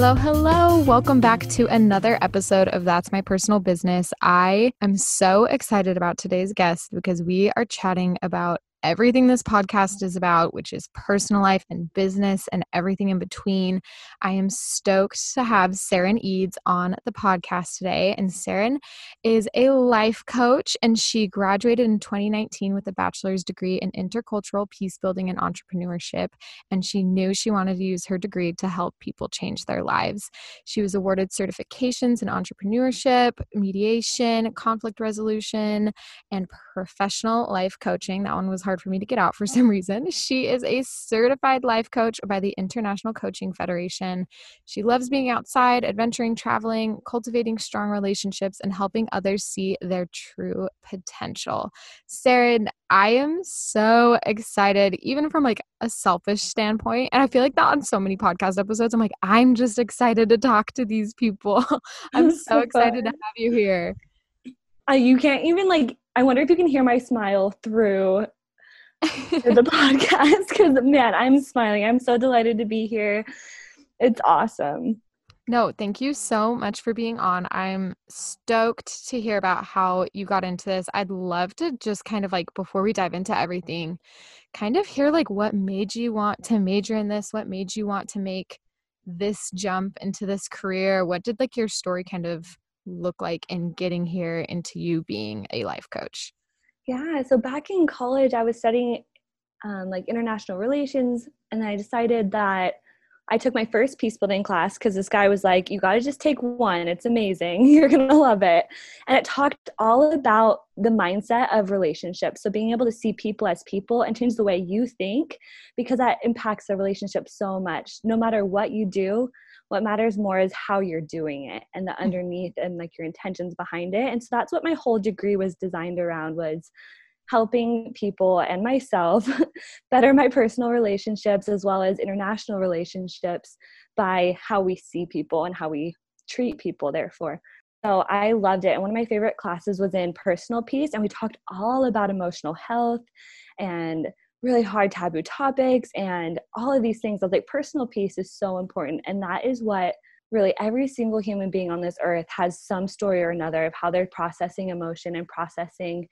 Hello, hello. Welcome back to another episode of That's My Personal Business. I am so excited about today's guest because we are chatting about everything this podcast is about, which is personal life and business and everything in between. I am stoked to have Saren Eads on the podcast today. And Saren is a life coach, and she graduated in 2019 with a bachelor's degree in intercultural peace building and entrepreneurship. And she knew she wanted to use her degree to help people change their lives. She was awarded certifications in entrepreneurship, mediation, conflict resolution, and professional life coaching. That one was hard for me to get out for some reason. She is a certified life coach by the International Coaching Federation. She loves being outside, adventuring, traveling, cultivating strong relationships, and helping others see their true potential. Saren, I am so excited, even from like a selfish standpoint. And I feel like that on so many podcast episodes, I'm like, I'm just excited to talk to these people. I'm so, so excited to have you here. Uh, you can't even like I wonder if you can hear my smile through the podcast because man i'm smiling. I'm so delighted to be here. It's awesome. No thank you so much for being on. I'm stoked to hear about how you got into this. I'd love to just kind of like before we dive into everything kind of hear like what made you want to major in this? What made you want to make this jump into this career? What did like your story kind of look like in getting here into you being a life coach yeah, so back in college, I was studying um, like international relations, and I decided that I took my first peace building class because this guy was like, You got to just take one. It's amazing. You're to love it. And it talked all about the mindset of relationships. So being able to see people as people and change the way you think because that impacts the relationship so much. No matter what you do, what matters more is how you're doing it and the mm. underneath and like your intentions behind it and so that's what my whole degree was designed around was helping people and myself better my personal relationships as well as international relationships by how we see people and how we treat people therefore so i loved it and one of my favorite classes was in personal peace and we talked all about emotional health and really hard taboo topics and all of these things. I was like, personal peace is so important. And that is what really every single human being on this earth has some story or another of how they're processing emotion and processing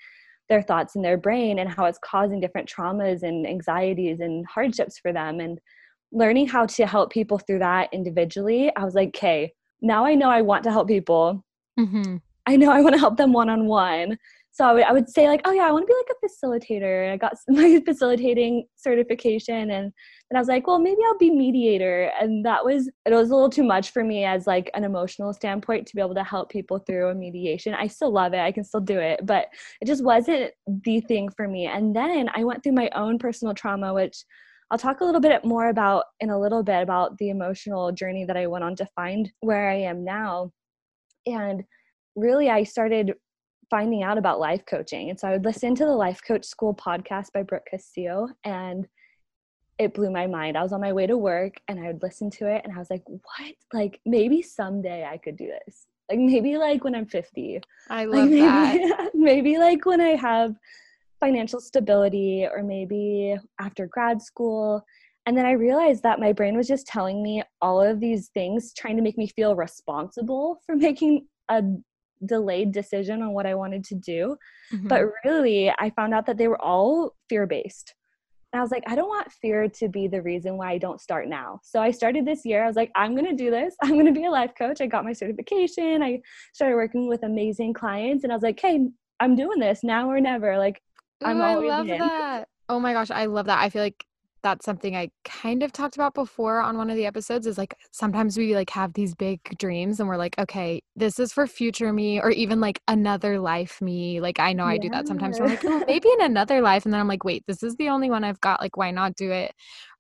their thoughts in their brain and how it's causing different traumas and anxieties and hardships for them. And learning how to help people through that individually, I was like, okay, now I know I want to help people. Mm-hmm. I know I want to help them one on one so I would, I would say like oh yeah i want to be like a facilitator. I got my facilitating certification and and i was like well maybe i'll be mediator. And that was it was a little too much for me as like an emotional standpoint to be able to help people through a mediation. I still love it. I can still do it. But it just wasn't the thing for me. And then i went through my own personal trauma which I'll talk a little bit more about in a little bit about the emotional journey that I went on to find where I am now. And really, I started finding out about life coaching. And so I would listen to the Life Coach School podcast by Brooke Castillo and it blew my mind. I was on my way to work and I would listen to it and I was like, what? Like maybe someday I could do this. Like maybe like when I'm 50. I love like maybe, that. maybe like when I have financial stability or maybe after grad school. And then I realized that my brain was just telling me all of these things, trying to make me feel responsible for making a delayed decision on what I wanted to do. Mm-hmm. But really, I found out that they were all fear based. And I was like, I don't want fear to be the reason why I don't start now. So I started this year. I was like, I'm going to do this. I'm going to be a life coach. I got my certification. I started working with amazing clients. And I was like, hey, I'm doing this now or never. Like, I'm Ooh, always I love in. that. Oh my gosh, I love that. I feel like that's something I kind of talked about before on one of the episodes is like sometimes we like have these big dreams and we're like, okay, this is for future me or even like another life me. Like I know yeah. I do that sometimes. We're like, oh, maybe in another life. And then I'm like, wait, this is the only one I've got. Like, why not do it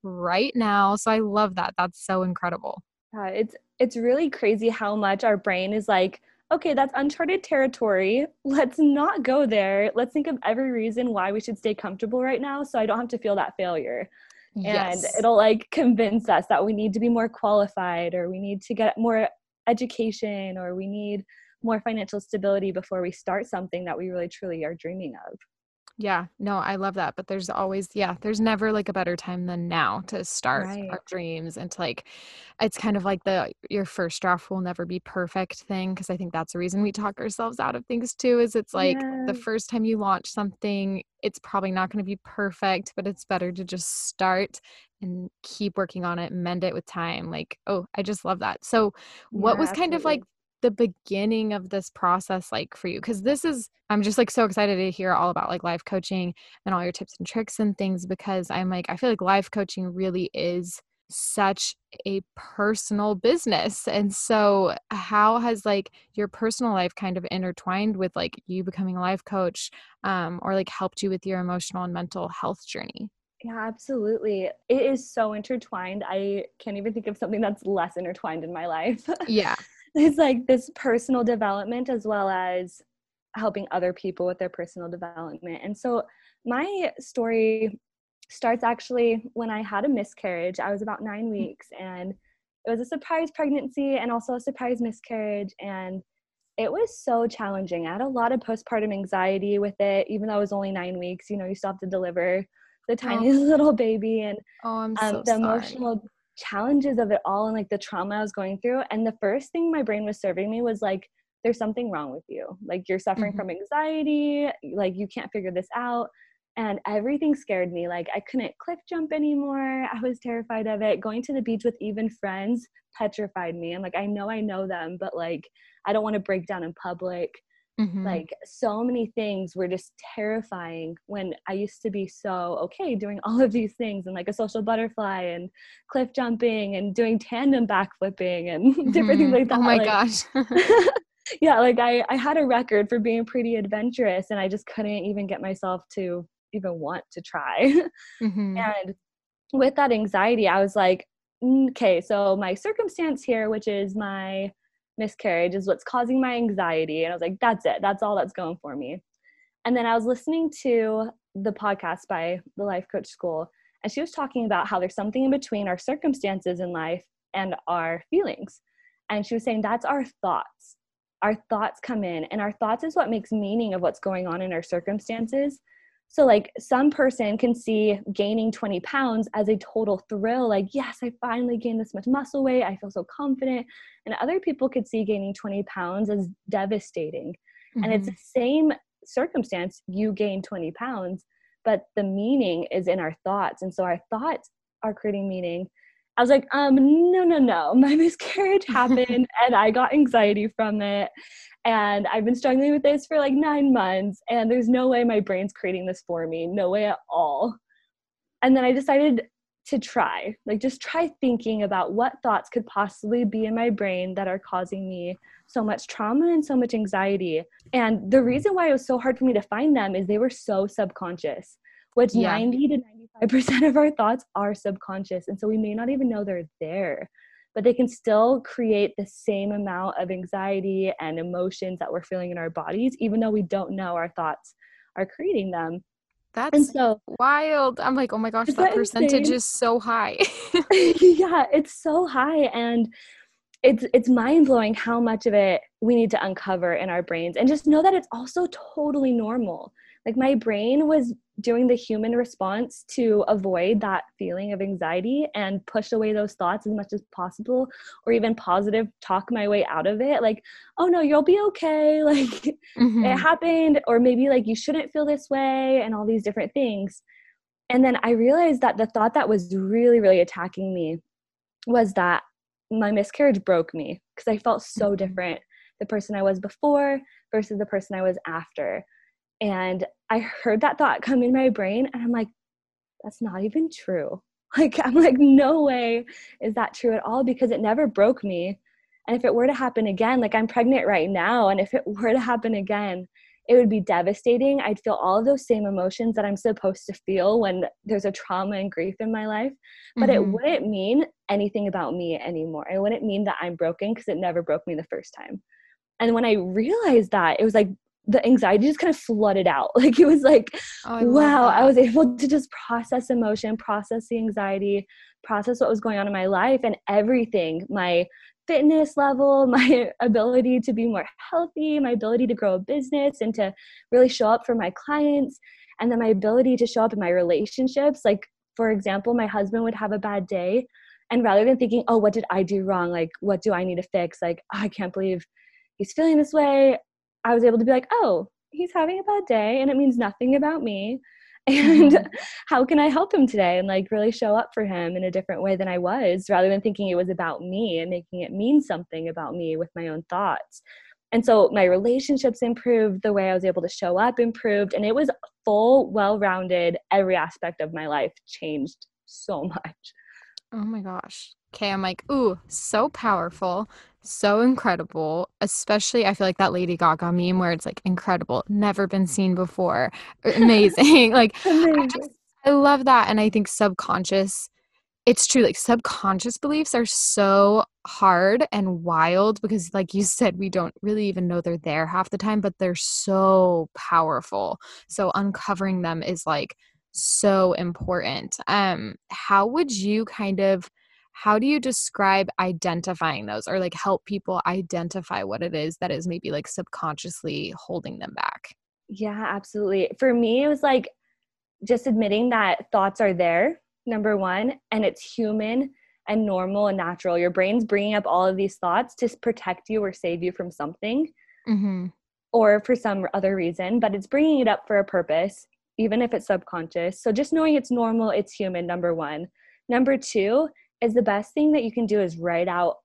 right now? So I love that. That's so incredible. Yeah, it's it's really crazy how much our brain is like, okay, that's uncharted territory. Let's not go there. Let's think of every reason why we should stay comfortable right now so I don't have to feel that failure yes. and it'll like convince us that we need to be more qualified or we need to get more education or we need more financial stability before we start something that we really truly are dreaming of Yeah, no, I love that. But there's always, yeah, there's never like a better time than now to start Right. our dreams and to like, it's kind of like the your first draft will never be perfect thing. Cause I think that's the reason we talk ourselves out of things too, is it's like the first time you launch something, it's probably not going to be perfect, but it's better to just start and keep working on it, mend it with time. Like, oh, I just love that. So, what Yeah, was kind of like absolutely. The beginning of this process like for you because this is i'm just like so excited to hear all about like life coaching and all your tips and tricks and things because i'm like i feel like life coaching really is such a personal business and so how has like your personal life kind of intertwined with like you becoming a life coach um, or like helped you with your emotional and mental health journey Yeah, absolutely. It is so intertwined. I can't even think of something that's less intertwined in my life. yeah it's like this personal development as well as helping other people with their personal development. And so my story starts actually when I had a miscarriage. I was about nine weeks and it was a surprise pregnancy and also a surprise miscarriage. And it was so challenging. I had a lot of postpartum anxiety with it, even though it was only nine weeks. You know, you still have to deliver the oh, little baby. And oh i'm um, so the sorry emotional challenges of it all and like the trauma I was going through. And the first thing my brain was serving me was like, there's something wrong with you. Like you're suffering hmm from anxiety, like you can't figure this out. And everything scared me. Like I couldn't cliff jump anymore. I was terrified of it. Going to the beach with even friends petrified me. I'm like, I know I know them, but like I don't want to break down in public hmm like so many things were just terrifying when I used to be so okay doing all of these things and like a social butterfly and cliff jumping and doing tandem backflipping and different things hmm like oh that. my Like gosh yeah, like I, I had a record for being pretty adventurous and I just couldn't even get myself to even want to try. hmm and with that anxiety, I was like, "Mm, okay, so my circumstance here, which is my miscarriage, is what's causing my anxiety. And I was like, that's it. That's all that's going for me. And then I was listening to the podcast by the Life Coach School, and she was talking about how there's something in between our circumstances in life and our feelings. And she was saying that's our thoughts. Our thoughts come in, and our thoughts is what makes meaning of what's going on in our circumstances. So, like, some person can see gaining 20 pounds as a total thrill, like, yes, I finally gained this much muscle weight. I feel so confident. And other people could see gaining 20 pounds as devastating. And it's hmm the same circumstance, you gain 20 pounds, but the meaning is in our thoughts. And so our thoughts are creating meaning. I was like, um, no, no, no. My miscarriage happened and I got anxiety from it. And I've been struggling with this for like nine months. And there's no way my brain's creating this for me. No way at all. And then I decided to try, like, just try thinking about what thoughts could possibly be in my brain that are causing me so much trauma and so much anxiety. And the reason why it was so hard for me to find them is they were so subconscious, which yeah 90 to 95% of our thoughts are subconscious. And so we may not even know they're there, but they can still create the same amount of anxiety and emotions that we're feeling in our bodies, even though we don't know our thoughts are creating them. And That's so, wild. I'm like, oh my gosh, that that percentage insane? is so high. yeah, it's so high and it's it's mind-blowing how much of it we need to uncover in our brains and just know that it's also totally normal. Like my brain was doing the human response to avoid that feeling of anxiety and push away those thoughts as much as possible or even positive talk my way out of it. Like oh no you'll be okay. Like it hmm happened. Or maybe like you shouldn't feel this way and all these different things. And then i realized that the thought that was really really attacking me was that my miscarriage broke me because i felt so hmm different the person i was before versus the person i was after and i heard that thought come in my brain and i'm like that's not even true. Like i'm like no way is that true at all because it never broke me. And if it were to happen again like i'm pregnant right now and if it were to happen again it would be devastating. I'd feel all of those same emotions that i'm supposed to feel when there's a trauma and grief in my life. But it hmm wouldn't mean anything about me anymore. It wouldn't mean that i'm broken because it never broke me the first time. And when i realized that it was like the anxiety just kind of flooded out. Like it was like Oh, I wow i was able to just process emotion process the anxiety process what was going on in my life and everything. My fitness level my ability to be more healthy my ability to grow a business and to really show up for my clients and then my ability to show up in my relationships. Like for example my husband would have a bad day and rather than thinking oh what did i do wrong? Like what do i need to fix? Like oh, i can't believe he's feeling this way i was able to be like oh he's having a bad day and it means nothing about me. And mm-hmm. how can i help him today and like really show up for him in a different way than i was rather than thinking it was about me and making it mean something about me with my own thoughts? And so my relationships improved the way i was able to show up improved and it was full well-rounded every aspect of my life changed so much. Oh my gosh okay i'm like ooh so powerful so incredible. Especially, I feel like that Lady Gaga meme where it's like incredible, never been seen before, amazing. like, amazing. I, just, I love that. And I think subconscious, it's true. Like, subconscious beliefs are so hard and wild because, like you said, we don't really even know they're there half the time, but they're so powerful. So, uncovering them is like so important. Um, how would you kind of how do you describe identifying those or like help people identify what it is that is maybe like subconsciously holding them back? Yeah, absolutely. For me, it was like just admitting that thoughts are there, number one, and it's human and normal and natural. Your brain's bringing up all of these thoughts to protect you or save you from something mm-hmm. or for some other reason, but it's bringing it up for a purpose, even if it's subconscious. So just knowing it's normal, it's human, number one. Number two, is the best thing that you can do is write out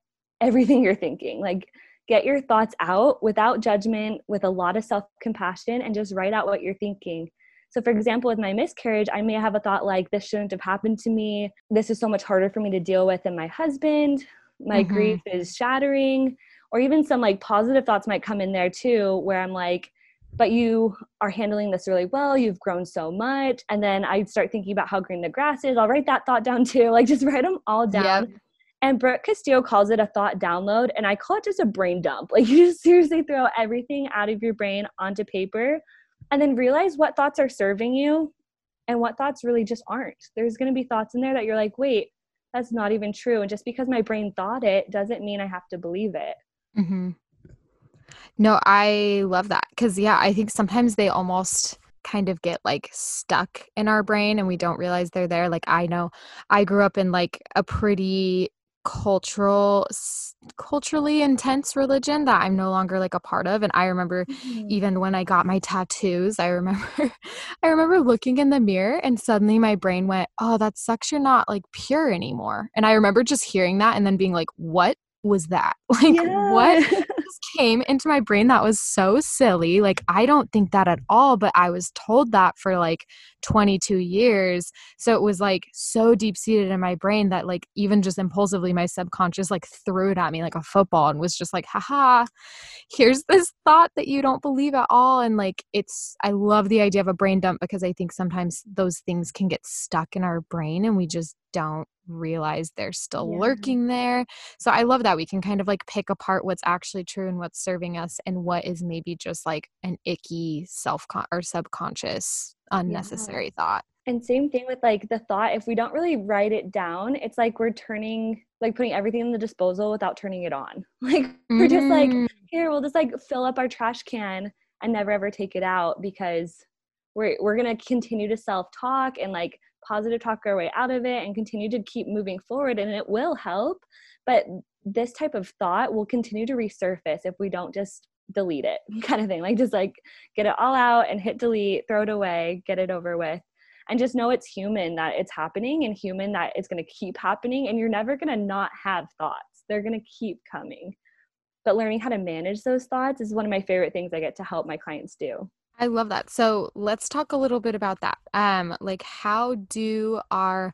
everything you're thinking. Like get your thoughts out without judgment, with a lot of self compassion, and just write out what you're thinking. So, for example, with my miscarriage, I may have a thought like, this shouldn't have happened to me. This is so much harder for me to deal with than my husband. My mm-hmm. grief is shattering. Or even some like positive thoughts might come in there too, where I'm like, but you are handling this really well. You've grown so much. And then I start thinking about how green the grass is. I'll write that thought down too. Like just write them all down. Yep. And Brooke Castillo calls it a thought download. And I call it just a brain dump. Like you just seriously throw everything out of your brain onto paper and then realize what thoughts are serving you and what thoughts really just aren't. There's going to be thoughts in there that you're like, wait, that's not even true. And just because my brain thought it doesn't mean I have to believe it. Mm-hmm. No, I love that because, yeah, I think sometimes they almost kind of get like stuck in our brain and we don't realize they're there. Like, I know I grew up in like a pretty cultural culturally intense religion that I'm no longer like a part of and I remember mm-hmm. even when I got my tattoos I remember I remember looking in the mirror and suddenly my brain went oh that sucks you're not like pure anymore and I remember just hearing that and then being like what was that like yeah. what came into my brain that was so silly. Like, I don't think that at all, but I was told that for like 22 years. So it was like so deep seated in my brain that, like, even just impulsively, my subconscious like threw it at me like a football and was just like, haha, here's this thought that you don't believe at all. And like, it's, I love the idea of a brain dump because I think sometimes those things can get stuck in our brain and we just don't realize they're still yeah. lurking there. So I love that we can kind of like pick apart what's actually true and what's serving us and what is maybe just like an icky self con- or subconscious unnecessary yeah. thought. And same thing with like the thought, if we don't really write it down, it's like we're turning, like putting everything in the disposal without turning it on. Like we're just like, mm. here, we'll just like fill up our trash can and never ever take it out because we're, we're going to continue to self talk and like positive talk our way out of it and continue to keep moving forward and it will help. But this type of thought will continue to resurface if we don't just delete it kind of thing. Like just like get it all out and hit delete throw it away get it over with and just know it's human that it's happening and human that it's going to keep happening and you're never going to not have thoughts. They're going to keep coming. But learning how to manage those thoughts is one of my favorite things i get to help my clients do I love that. So let's talk a little bit about that. Um, like how do our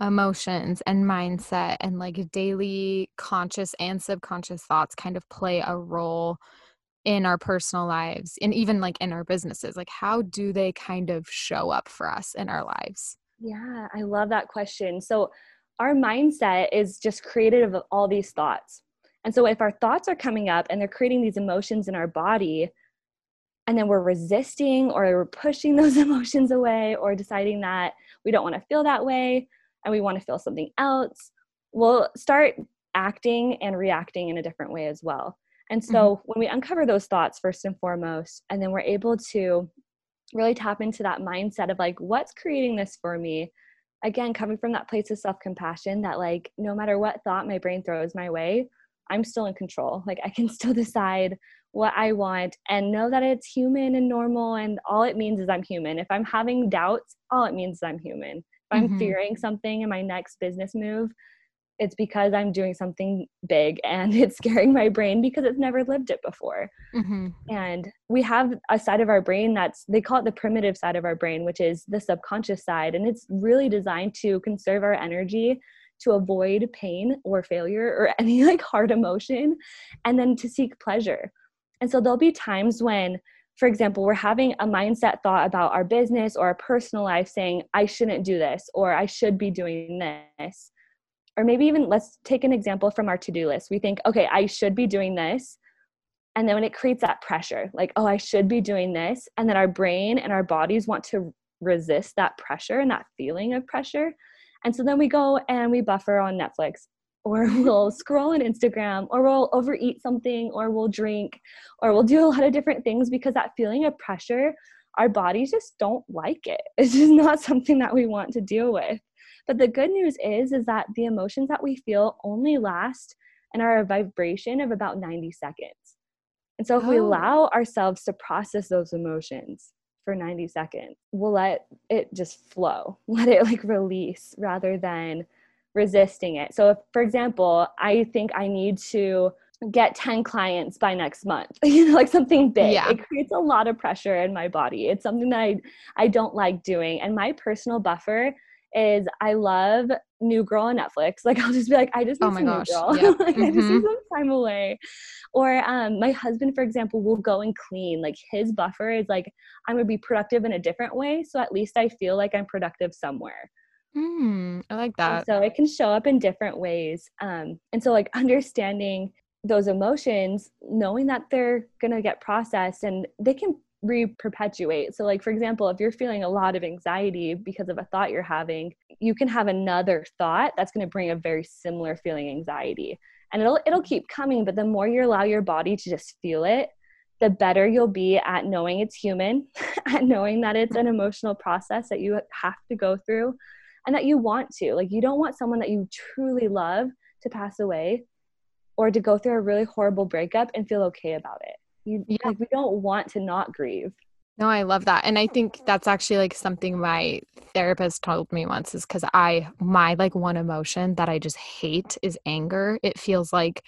emotions and mindset and like daily conscious and subconscious thoughts kind of play a role in our personal lives and even like in our businesses? Like how do they kind of show up for us in our lives? Yeah, I love that question. So our mindset is just created of all these thoughts. And so if our thoughts are coming up and they're creating these emotions in our body, and then we're resisting or we're pushing those emotions away or deciding that we don't want to feel that way and we want to feel something else we'll start acting and reacting in a different way as well and so mm-hmm. when we uncover those thoughts first and foremost and then we're able to really tap into that mindset of like, what's creating this for me? Again, coming from that place of self compassion that, like, no matter what thought my brain throws my way, I'm still in control. Like, I can still decide what I want and know that it's human and normal. And all it means is I'm human. If I'm having doubts, all it means is I'm human. If I'm mm-hmm. fearing something in my next business move, it's because I'm doing something big and it's scaring my brain because it's never lived it before. Mm-hmm. And we have a side of our brain that's, they call it the primitive side of our brain, which is the subconscious side. And it's really designed to conserve our energy to avoid pain or failure or any like hard emotion and then to seek pleasure. And so there'll be times when, for example, we're having a mindset thought about our business or our personal life saying, I shouldn't do this or I should be doing this. Or maybe even let's take an example from our to-do list. We think okay i should be doing this. And then when it creates that pressure like oh i should be doing this and then our brain and our bodies want to resist that pressure and that feeling of pressure. And so then we go and we buffer on netflix or we'll scroll on instagram or we'll overeat something or we'll drink or we'll do a lot of different things because that feeling of pressure our bodies just don't like it it's just not something that we want to deal with but the good news is is that the emotions that we feel only last and are a vibration of about 90 seconds. And so if oh. we allow ourselves to process those emotions for 90 seconds, we'll let it just flow. Let it like release rather than resisting it. So if for example, I think I need to get 10 clients by next month you know like something big yeah. it creates a lot of pressure in my body it's something that i i don't like doing and my personal buffer is I love New Girl on Netflix. Like I'll just be like, I just need oh my some gosh. New Girl. Yeah. like, mm-hmm. I just need mm-hmm. some time away. Or um, my husband, for example, will go and clean. Like his buffer is like, I'm gonna be productive in a different way. So at least I feel like I'm productive somewhere. Mm, I like that. And so it can show up in different ways. Um, and so like understanding those emotions, knowing that they're gonna get processed and they can re-perpetuate so like for example if you're feeling a lot of anxiety because of a thought you're having you can have another thought that's going to bring a very similar feeling anxiety and it'll it'll keep coming but the more you allow your body to just feel it the better you'll be at knowing it's human at knowing that it's an emotional process that you have to go through and that you want to. Like you don't want someone that you truly love to pass away or to go through a really horrible breakup and feel okay about it. You yeah. like we don't want to not grieve no, I love that. And I think that's actually like something my therapist told me once is because I, my like one emotion that I just hate is anger. It feels like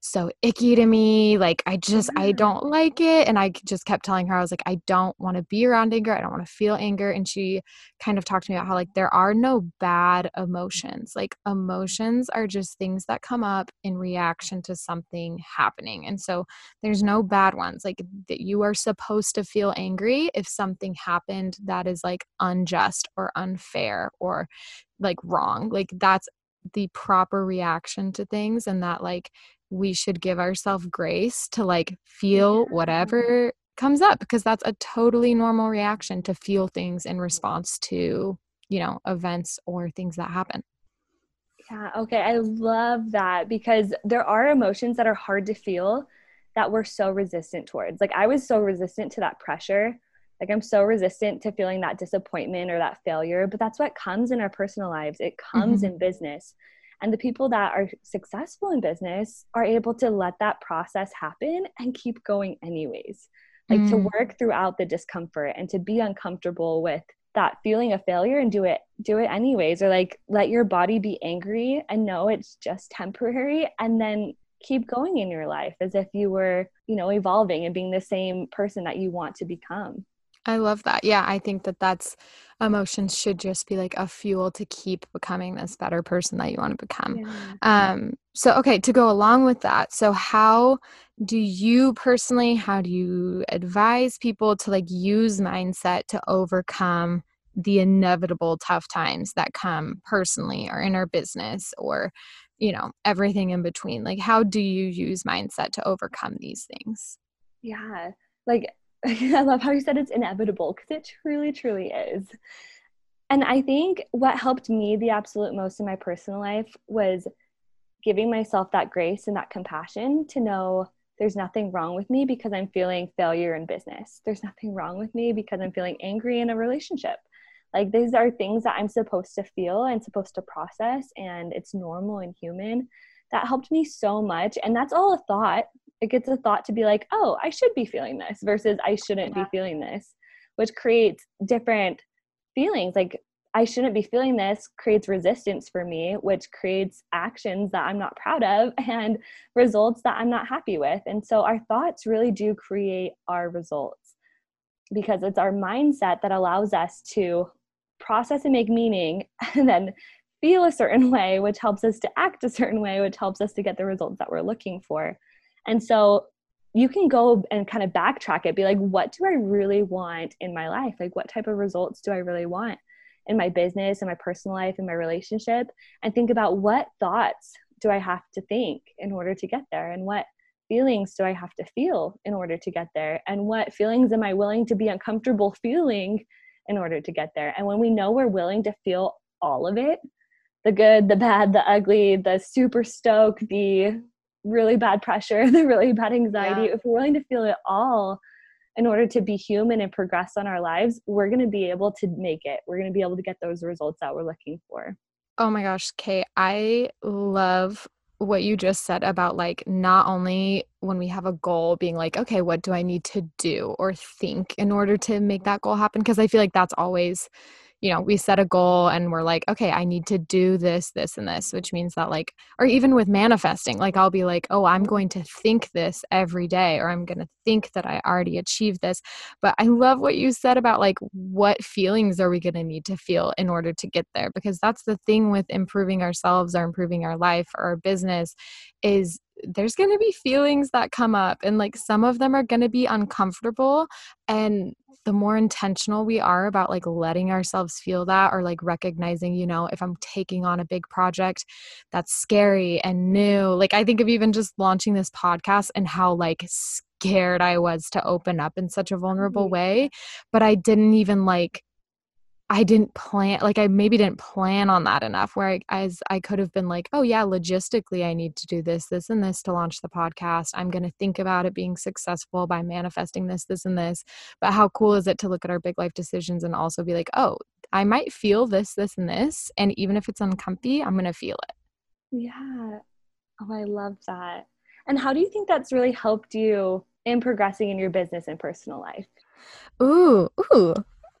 so icky to me. Like I just, I mm. don't like it. And I just kept telling her, I was like, I don't want to be around anger. I don't want to feel anger. And she kind of talked to me about how like there are no bad emotions. Like emotions are just things that come up in reaction to something happening. And so there's no bad ones. Like that you are supposed to feel angry angry if something happened that is like unjust or unfair or like wrong. Like that's the proper reaction to things and that like we should give ourselves grace to like feel whatever comes up because that's a totally normal reaction to feel things in response to, you know, events or things that happen. Yeah, okay. I love that because there are emotions that are hard to feel that we're so resistant towards. Like I was so resistant to that pressure. Like I'm so resistant to feeling that disappointment or that failure, but that's what comes in our personal lives. It comes mm-hmm. in business. And the people that are successful in business are able to let that process happen and keep going anyways. Like mm. to work throughout the discomfort and to be uncomfortable with that feeling of failure and do it do it anyways or like let your body be angry and know it's just temporary and then keep going in your life as if you were, you know, evolving and being the same person that you want to become. I love that. Yeah, I think that that's emotions should just be like a fuel to keep becoming this better person that you want to become. Yeah. Um so okay, to go along with that. So how do you personally how do you advise people to like use mindset to overcome the inevitable tough times that come personally or in our business or you know everything in between like how do you use mindset to overcome these things yeah like I love how you said it's inevitable because it truly, truly is. And I think what helped me the absolute most in my personal life was giving myself that grace and that compassion to know there's nothing wrong with me because I'm feeling failure in business. There's nothing wrong with me because I'm feeling angry in a relationship. Like these are things that I'm supposed to feel and supposed to process, and it's normal and human. That helped me so much. And that's all a thought. It gets a thought to be like, oh, I should be feeling this versus I shouldn't yeah. be feeling this, which creates different feelings. Like I shouldn't be feeling this creates resistance for me, which creates actions that I'm not proud of and results that I'm not happy with. And so our thoughts really do create our results because it's our mindset that allows us to process and make meaning and then feel a certain way, which helps us to act a certain way, which helps us to get the results that we're looking for. And so you can go and kind of backtrack it, be like, what do I really want in my life? Like, what type of results do I really want? in my business in my personal life in my relationship and think about what thoughts do i have to think in order to get there and what feelings do i have to feel in order to get there and what feelings am i willing to be uncomfortable feeling in order to get there and when we know we're willing to feel all of it the good the bad the ugly the super stoke the really bad pressure the really bad anxiety yeah. if we're willing to feel it all in order to be human and progress on our lives, we're going to be able to make it. We're going to be able to get those results that we're looking for. Oh my gosh, Kate, I love what you just said about like not only when we have a goal being like okay what do i need to do or think in order to make that goal happen because i feel like that's always you know, we set a goal and we're like, okay, I need to do this, this, and this, which means that, like, or even with manifesting, like, I'll be like, oh, I'm going to think this every day, or I'm going to think that I already achieved this. But I love what you said about, like, what feelings are we going to need to feel in order to get there? Because that's the thing with improving ourselves or improving our life or our business is there's going to be feelings that come up and like some of them are going to be uncomfortable and the more intentional we are about like letting ourselves feel that or like recognizing you know if i'm taking on a big project that's scary and new like i think of even just launching this podcast and how like scared i was to open up in such a vulnerable mm-hmm. way but i didn't even like I didn't plan like I maybe didn't plan on that enough where I as I could have been like, oh yeah, logistically I need to do this, this and this to launch the podcast. I'm going to think about it being successful by manifesting this, this and this. But how cool is it to look at our big life decisions and also be like, oh, I might feel this, this and this and even if it's uncomfy, I'm going to feel it. Yeah. Oh, I love that. And how do you think that's really helped you in progressing in your business and personal life? Ooh, ooh.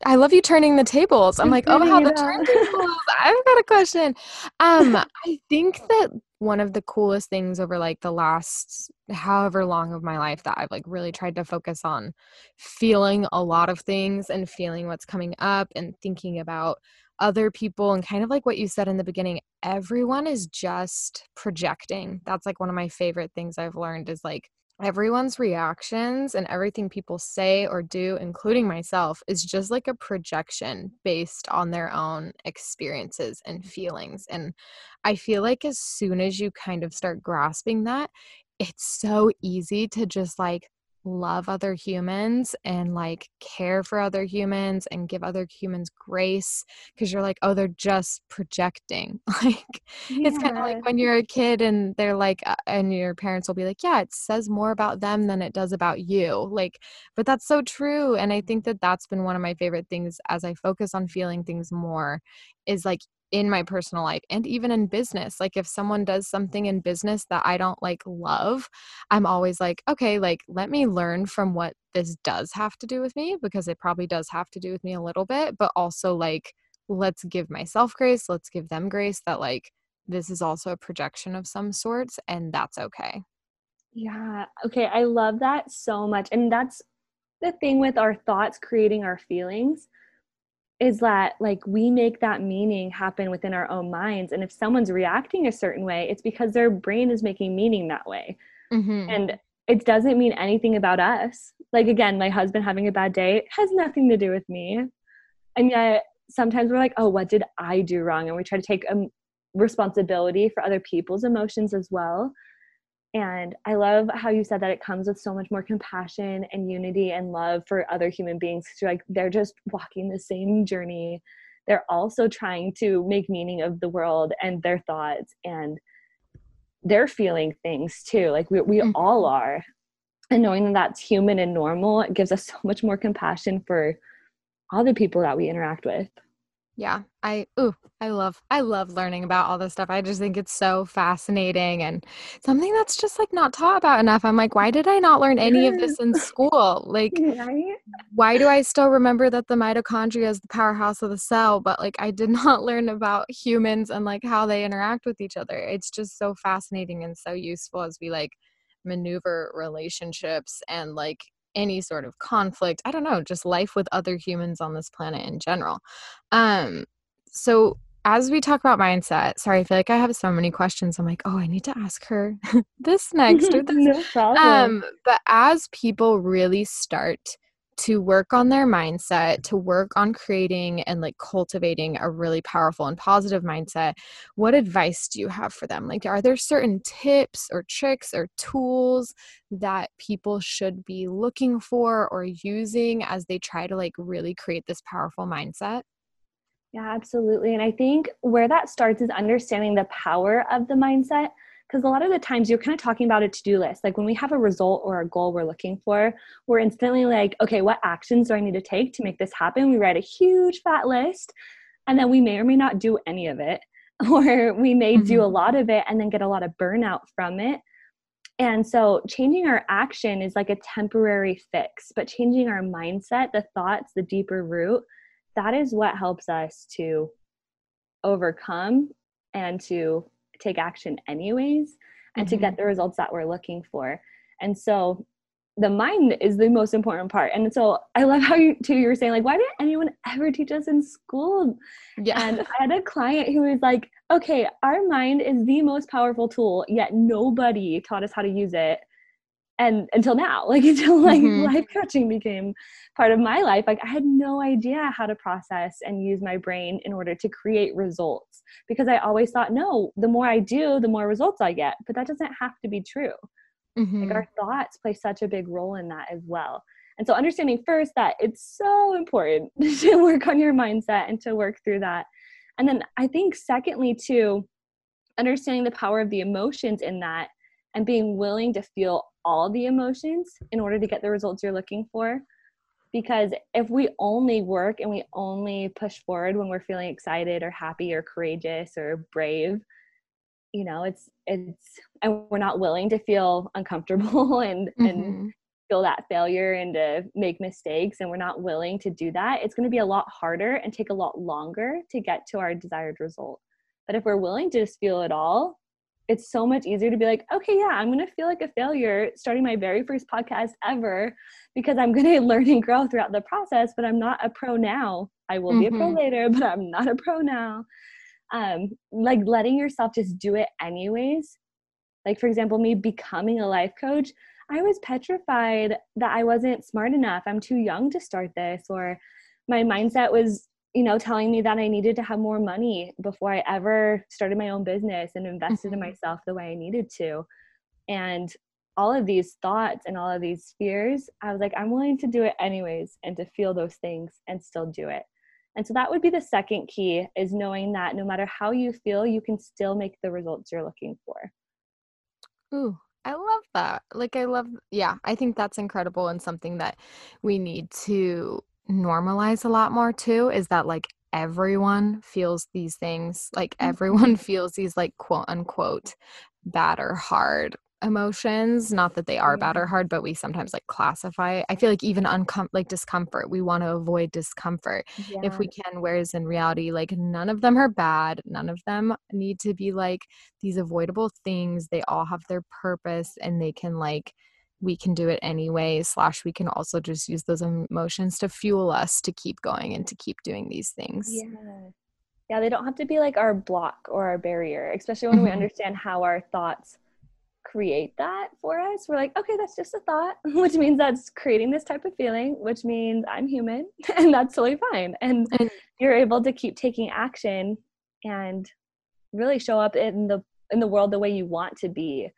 I love you turning the tables. I'm like, oh, how the turntables. I've got a question. Um, I think that one of the coolest things over like the last however long of my life that I've like really tried to focus on feeling a lot of things and feeling what's coming up and thinking about other people and kind of like what you said in the beginning everyone is just projecting that's like one of my favorite things i've learned is like everyone's reactions and everything people say or do, including myself, is just like a projection based on their own experiences and mm-hmm. feelings. And I feel like as soon as you kind of start grasping that, it's so easy to just like love other humans and like care for other humans and give other humans grace because you're like oh they're just projecting like yeah. it's kind of like when you're a kid and they're like uh, and your parents will be like yeah it says more about them than it does about you like but that's so true and i think that that's been one of my favorite things as i focus on feeling things more is like in my personal life and even in business like if someone does something in business that i don't like love i'm always like okay like let me learn from what this does have to do with me because it probably does have to do with me a little bit but also like let's give myself grace let's give them grace that like this is also a projection of some sorts and that's okay. Yeah okay i love that so much and that's the thing with our thoughts creating our feelings is that like we make that meaning happen within our own minds and if someone's reacting a certain way it's because their brain is making meaning that way. Mm-hmm. and it doesn't mean anything about us. Like again my husband having a bad day has nothing to do with me. And yet sometimes we're like oh what did i do wrong? And we try to take a responsibility for other people's emotions as well and I love how you said that it comes with so much more compassion and unity and love for other human beings. because Like they're just walking the same journey. They're also trying to make meaning of the world and their thoughts, and they're feeling things too. Like we, we mm-hmm. all are. and knowing that that's human and normal it gives us so much more compassion for all the people that we interact with yeah i ooh i love i love learning about all this stuff. I just think it's so fascinating and something that's just like not taught about enough. I'm like why did i not learn any of this in school? Like right? why do i still remember that the mitochondria is the powerhouse of the cell but like i did not learn about humans and like how they interact with each other? It's just so fascinating and so useful as we like maneuver relationships and like any sort of conflict i don't know just life with other humans on this planet in general um so as we talk about mindset sorry i feel like i have so many questions i'm like oh i need to ask her this next or this no problem. um but as people really start to work on their mindset, to work on creating and like cultivating a really powerful and positive mindset, what advice do you have for them? Like, are there certain tips or tricks or tools that people should be looking for or using as they try to like really create this powerful mindset? Yeah, absolutely. And I think where that starts is understanding the power of the mindset because a lot of the times you're kind of talking about a to-do list like when we have a result or a goal we're looking for we're instantly like okay what actions do i need to take to make this happen we write a huge fat list and then we may or may not do any of it or we may mm-hmm. do a mm-hmm. lot of it and then get a lot of burnout from it and so changing our action is like a temporary fix but changing our mindset the thoughts the deeper root that is what helps us to overcome and to take action anyways and mm-hmm. to get mm-hmm. the results that we're looking for and so the mind is the most important part and so i love how you too you were saying like why didn't anyone ever teach us in school yeah and i had a client who was like okay our mind is the most powerful tool yet nobody taught us how to use it and until now like until like mm-hmm. life coaching became part of my life like i had no idea how to process and use my brain in order to create results because i always thought no the more i do the more results i get but that doesn't have to be true mm-hmm. like our thoughts play such a big role in that as well and so understanding first that it's so important to work on your mindset and to work through that and then i think secondly too understanding the power of the emotions in that and being willing to feel all the emotions in order to get the results you're looking for because if we only work and we only push forward when we're feeling excited or happy or courageous or brave you know it's it's and we're not willing to feel uncomfortable and mm-hmm. and feel that failure and to make mistakes and we're not willing to do that it's going to be a lot harder and take a lot longer to get to our desired result but if we're willing to just feel it all it's so much easier to be like, okay, yeah, I'm going to feel like a failure starting my very first podcast ever because I'm going to learn and grow throughout the process, but I'm not a pro now. I will mm-hmm. be a pro mm-hmm. later, but I'm not a pro now. Um, like letting yourself just do it anyways. Like, for example, me becoming a life coach, I was petrified that I wasn't smart enough. I'm too young to start this, or my mindset was you know, telling me that I needed to have more money before I ever started my own business and invested mm-hmm. in myself the way I needed to. And all of these thoughts and all of these fears, I was like, I'm willing to do it anyways and to feel those things and still do it. And so that would be the second key is knowing that no matter how you feel, you can still make the results you're looking for. Ooh, I love that. Like, I love, yeah, I think that's incredible and something that we need to normalize a lot more too is that like everyone feels these things like mm-hmm. everyone feels these like quote unquote bad or hard emotions not that they are bad or hard but we sometimes like classify i feel like even uncom- like discomfort we want to avoid discomfort yeah. if we can whereas in reality like none of them are bad none of them need to be like these avoidable things they all have their purpose and they can like we can do it anyway slash we can also just use those emotions to fuel us to keep going and to keep doing these things. Yeah. Yeah they don't have to be like our block or our barrier especially when mm-hmm. we understand how our thoughts create that for us. We're like okay that's just a thought which means that's creating this type of feeling which means i'm human and that's totally fine. And you're able to keep taking action and really show up in the in the world the way you want to be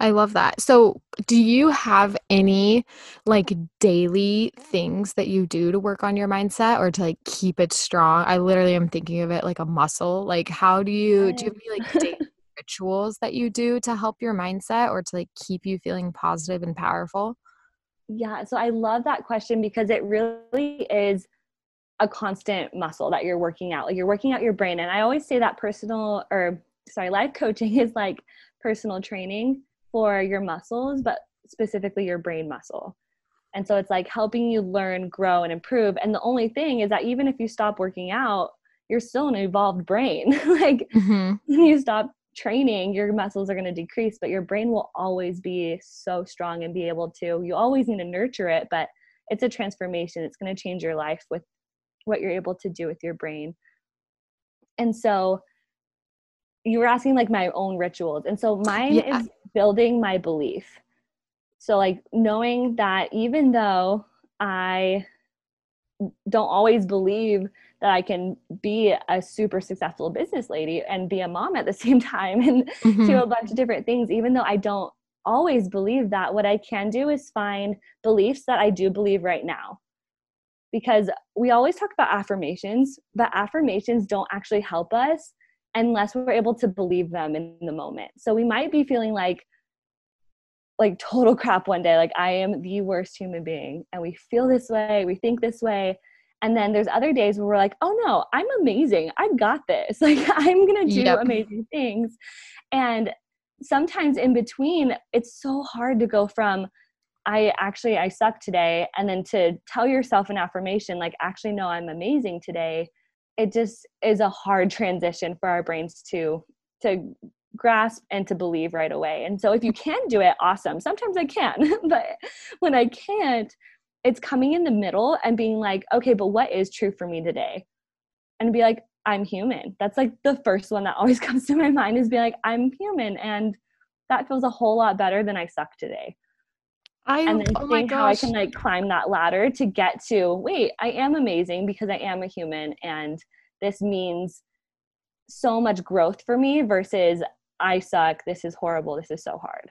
I love that. So, do you have any like daily things that you do to work on your mindset or to like keep it strong? I literally am thinking of it like a muscle. Like, how do you do you have any like daily rituals that you do to help your mindset or to like keep you feeling positive and powerful? Yeah, so I love that question because it really is a constant muscle that you're working out. Like you're working out your brain. And I always say that personal or sorry, life coaching is like personal training for your muscles, but specifically your brain muscle. And so it's like helping you learn, grow, and improve. And the only thing is that even if you stop working out, you're still an evolved brain. like mm-hmm. you stop training, your muscles are going to decrease, but your brain will always be so strong and be able to. You always need to nurture it, but it's a transformation. It's going to change your life with what you're able to do with your brain. And so you were asking like my own rituals. And so mine yeah. is building my belief. So like knowing that even though I don't always believe that I can be a super successful business lady and be a mom at the same time and mm-hmm. do a bunch of different things, even though I don't always believe that, what I can do is find beliefs that I do believe right now because we always talk about affirmations, but affirmations don't actually help us unless we're able to believe them in the moment. So we might be feeling like like total crap one day like I am the worst human being and we feel this way, we think this way. And then there's other days where we're like, "Oh no, I'm amazing. I got this. Like I'm going to do yep. amazing things." And sometimes in between, it's so hard to go from I actually I suck today and then to tell yourself an affirmation like actually no I'm amazing today it just is a hard transition for our brains to to grasp and to believe right away. And so if you can do it awesome. Sometimes I can, but when I can't it's coming in the middle and being like okay but what is true for me today? And be like I'm human. That's like the first one that always comes to my mind is be like I'm human and that feels a whole lot better than I suck today. I, and then oh think how I can like climb that ladder to get to wait, I am amazing because I am a human and this means so much growth for me versus I suck, this is horrible, this is so hard.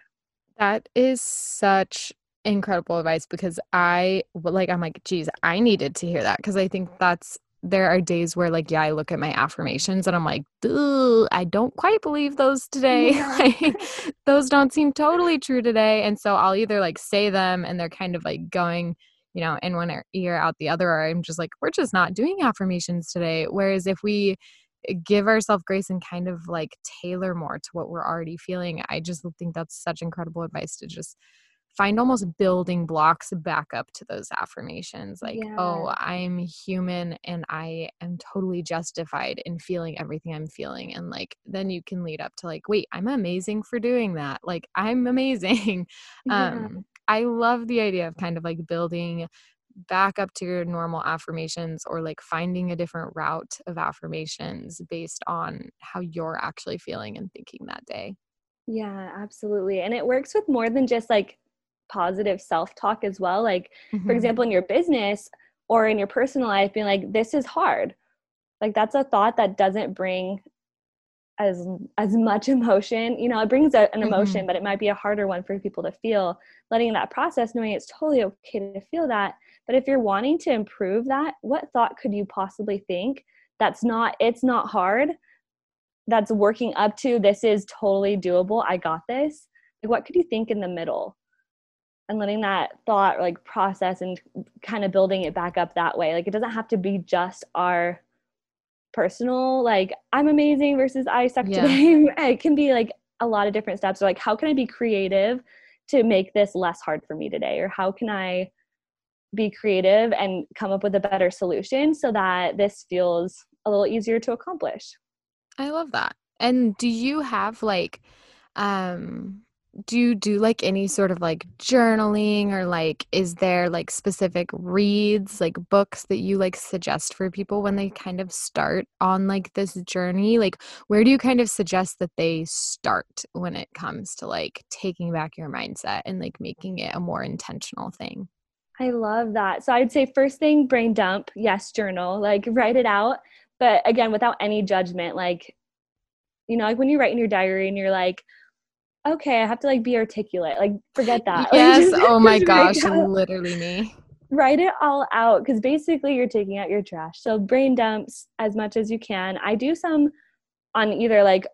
That is such incredible advice because I like I'm like geez I needed to hear that because I think that's there are days where like yeah i look at my affirmations and i'm like i don't quite believe those today yeah. like those don't seem totally true today and so i'll either like say them and they're kind of like going you know in one ear out the other or i'm just like we're just not doing affirmations today whereas if we eh, give ourselves grace and kind of like tailor more to what we're already feeling i just think that's such incredible advice to just find almost building blocks back up to those affirmations like oh, yeah. oh i'm human and i am totally justified in feeling everything i'm feeling and like then you can lead up to like wait i'm amazing for doing that like i'm amazing yeah. um i love the idea of kind of like building back up to your normal affirmations or like finding a different route of affirmations based on how you're actually feeling and thinking that day yeah, absolutely. And it works with more than just like positive self-talk as well. Like mm-hmm. for example in your business or in your personal life being like this is hard. Like that's a thought that doesn't bring as as much emotion you know it brings a, an emotion mm-hmm. but it might be a harder one for people to feel. Letting that process knowing it's totally okay to feel that but if you're wanting to improve that what thought could you possibly think that's not it's not hard that's working up to this is totally doable. I got this. Like what could you think in the middle and letting that thought like process and kind of building it back up that way. Like it doesn't have to be just our personal like i'm amazing versus i suck yeah. today. It can be like a lot of different steps. Or like how can i be creative to make this less hard for me today? Or how can i be creative and come up with a better solution so that this feels a little easier to accomplish? I love that. And do you have like um do you do like any sort of like journaling or like is there like specific reads like books that you like suggest for people when they kind of start on like this journey? Like where do you kind of suggest that they start when it comes to like taking back your mindset and like making it a more intentional thing? I love that. So i'd say first thing brain dump yes journal like write it out. But again without any judgment like you know like when you write in your diary and you're like okay, I have to like be articulate. Like forget that. Yes. Like, oh my gosh, literally me. Write it all out because basically you're taking out your trash. So brain dumps as much as you can. I do some on either like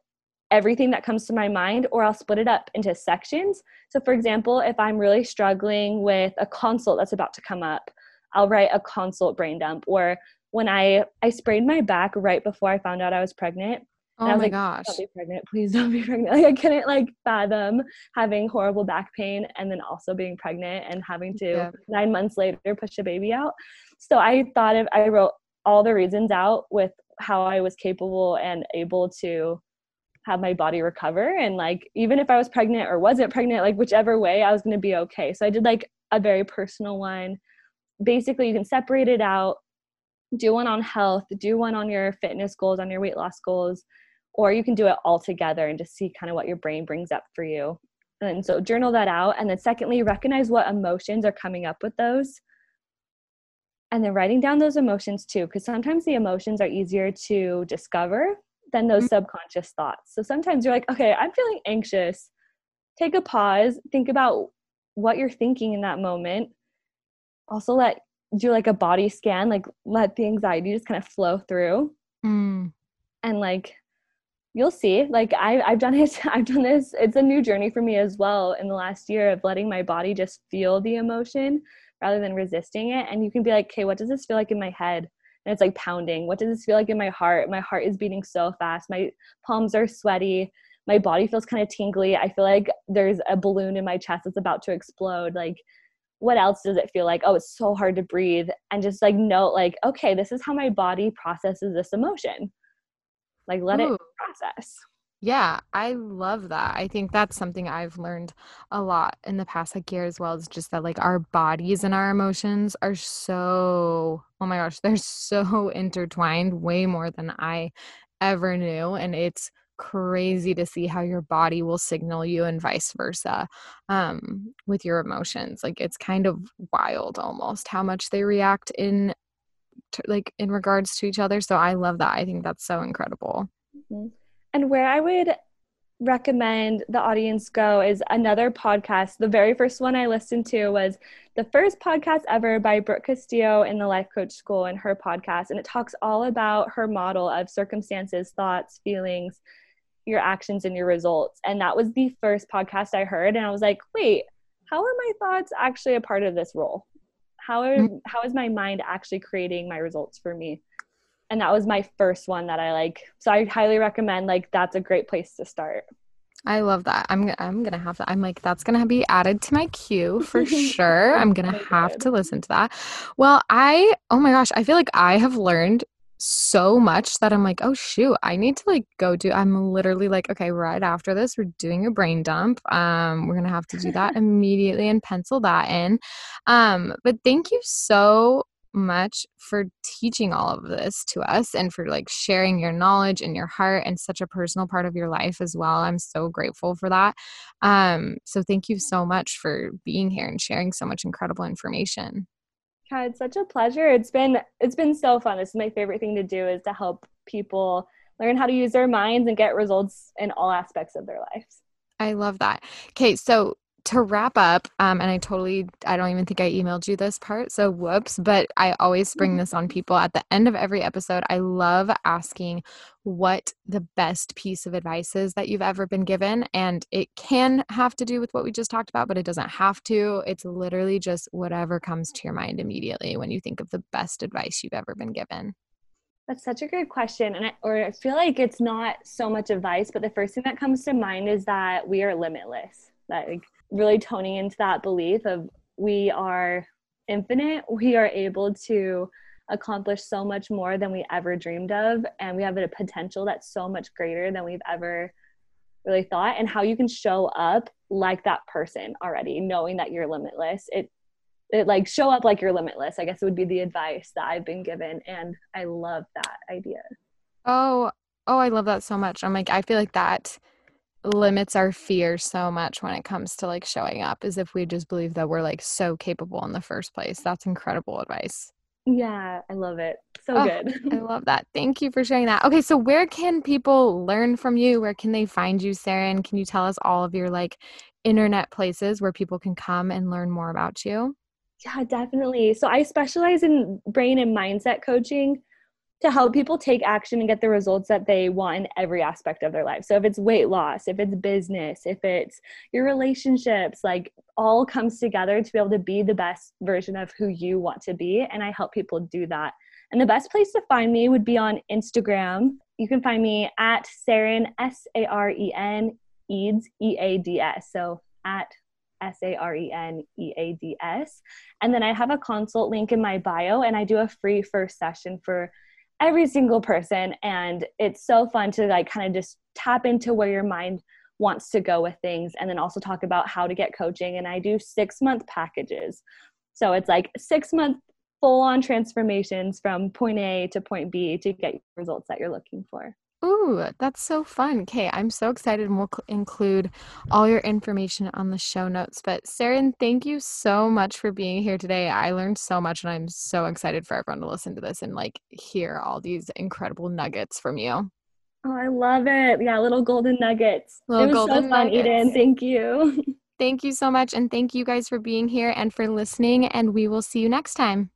everything that comes to my mind, or I'll split it up into sections. So, for example, if I'm really struggling with a consult that's about to come up, I'll write a consult brain dump. Or when I I sprained my back right before I found out I was pregnant. Oh I was my like, gosh. Don't be pregnant, please don't be pregnant. Like I couldn't like fathom having horrible back pain and then also being pregnant and having to Yeah. nine months later push a baby out. So I thought of I wrote all the reasons out with how I was capable and able to have my body recover and like even if I was pregnant or wasn't pregnant, like whichever way I was gonna be okay. So I did like a very personal one. Basically you can separate it out, do one on health, do one on your fitness goals, on your weight loss goals, or you can do it all together and just see kind of what your brain brings up for you. And so journal that out. And then, secondly, recognize what emotions are coming up with those. And then writing down those emotions too, because sometimes the emotions are easier to discover than those Mhm. subconscious thoughts. So sometimes you're like, okay, I'm feeling anxious. Take a pause, think about what you're thinking in that moment. Also, let do like a body scan, like let the anxiety just kind of flow through Mm. and like you'll see. Like I, i've done it i've done this. It's a new journey for me as well in the last year of letting my body just feel the emotion rather than resisting it. And you can be like okay what does this feel like in my head? And it's like pounding. What does this feel like in my heart? My heart is beating so fast. My palms are sweaty. My body feels kind of tingly. I feel like there's a balloon in my chest that's about to explode. Like what else does it feel like? Oh it's so hard to breathe. And just like note like okay this is how my body processes this emotion like let Ooh. it process Yeah, I love that. I think that's something I've learned a lot in the past like year as well. Is just that like our bodies and our emotions are so oh my gosh, they're so intertwined way more than I ever knew. And it's crazy to see how your body will signal you and vice versa um with your emotions. Like it's kind of wild almost how much they react in like in regards to each other. So I love that. I think that's so incredible. Mhm. and where i would recommend the audience go is another podcast the very first one i listened to was the first podcast ever by brooke castillo in the life coach school and her podcast and it talks all about her model of circumstances thoughts feelings your actions and your results and that was the first podcast i heard and i was like wait how are my thoughts actually a part of this role how are, Mm. how is my mind actually creating my results for me and that was my first one that I like. So I highly recommend like that's a great place to start. I love that. I'm I'm gonna have to. I'm like that's gonna be added to my queue for sure. I'm gonna have to listen to that. Well, I oh my gosh, I feel like I have learned so much that I'm like, oh shoot, I need to like go do. I'm literally like, okay, right after this, we're doing a brain dump. Um, we're gonna have to do that immediately and pencil that in. Um, but thank you so much for teaching all of this to us and for like sharing your knowledge and your heart and such a personal part of your life as well. I'm so grateful for that. Um, so thank you so much for being here and sharing so much incredible information. It's such a pleasure. It's been it's been so fun. This is my favorite thing to do is to help people learn how to use their minds and get results in all aspects of their lives. I love that. Okay, so to wrap up, um, and I totally, I don't even think I emailed you this part, so whoops, but I always bring this on people at the end of every episode. I love asking what the best piece of advice is that you've ever been given. And it can have to do with what we just talked about, but it doesn't have to. It's literally just whatever comes to your mind immediately when you think of the best advice you've ever been given. That's such a good question. And I, or I feel like it's not so much advice, but the first thing that comes to mind is that we are limitless. That like really toning into that belief of we are infinite. We are able to accomplish so much more than we ever dreamed of. And we have a potential that's so much greater than we've ever really thought. And how you can show up like that person already, knowing that you're limitless. It it like show up like you're limitless i guess it would be the advice that i've been given and i love that idea Oh, oh, I love that so much. I'm like, I feel like that limits our fear so much when it comes to like showing up, as if we just believe that we're like so capable in the first place. That's incredible advice. yeah i love it so Oh, good I love that. Thank you for sharing that. Okay, so where can people learn from you? Where can they find you, Saren? And can you tell us all of your like internet places where people can come and learn more about you? yeah definitely so i specialize in brain and mindset coaching to help people take action and get the results that they want in every aspect of their life. So if it's weight loss, if it's business, if it's your relationships, like all comes together to be able to be the best version of who you want to be. And I help people do that. And the best place to find me would be on Instagram. You can find me at Saren, S A R E N, Eads, E A D S. So at S A R E N E A D S. And then I have a consult link in my bio, and I do a free first session for every single person. And it's so fun to like kind of just tap into where your mind wants to go with things and then also talk about how to get coaching. And I do six month packages. So it's like six month full on transformations from point A to point B to get results that you're looking for. Ooh, that's so fun. Okay, I'm so excited and we'll cl- include all your information on the show notes. But Saren, thank you so much for being here today. I learned so much and I'm so excited for everyone to listen to this and like hear all these incredible nuggets from you. Oh, I love it. Yeah, little golden nuggets. Little it was golden so fun, nuggets. Eden. Thank you. Thank you so much and thank you guys for being here and for listening and we will see you next time.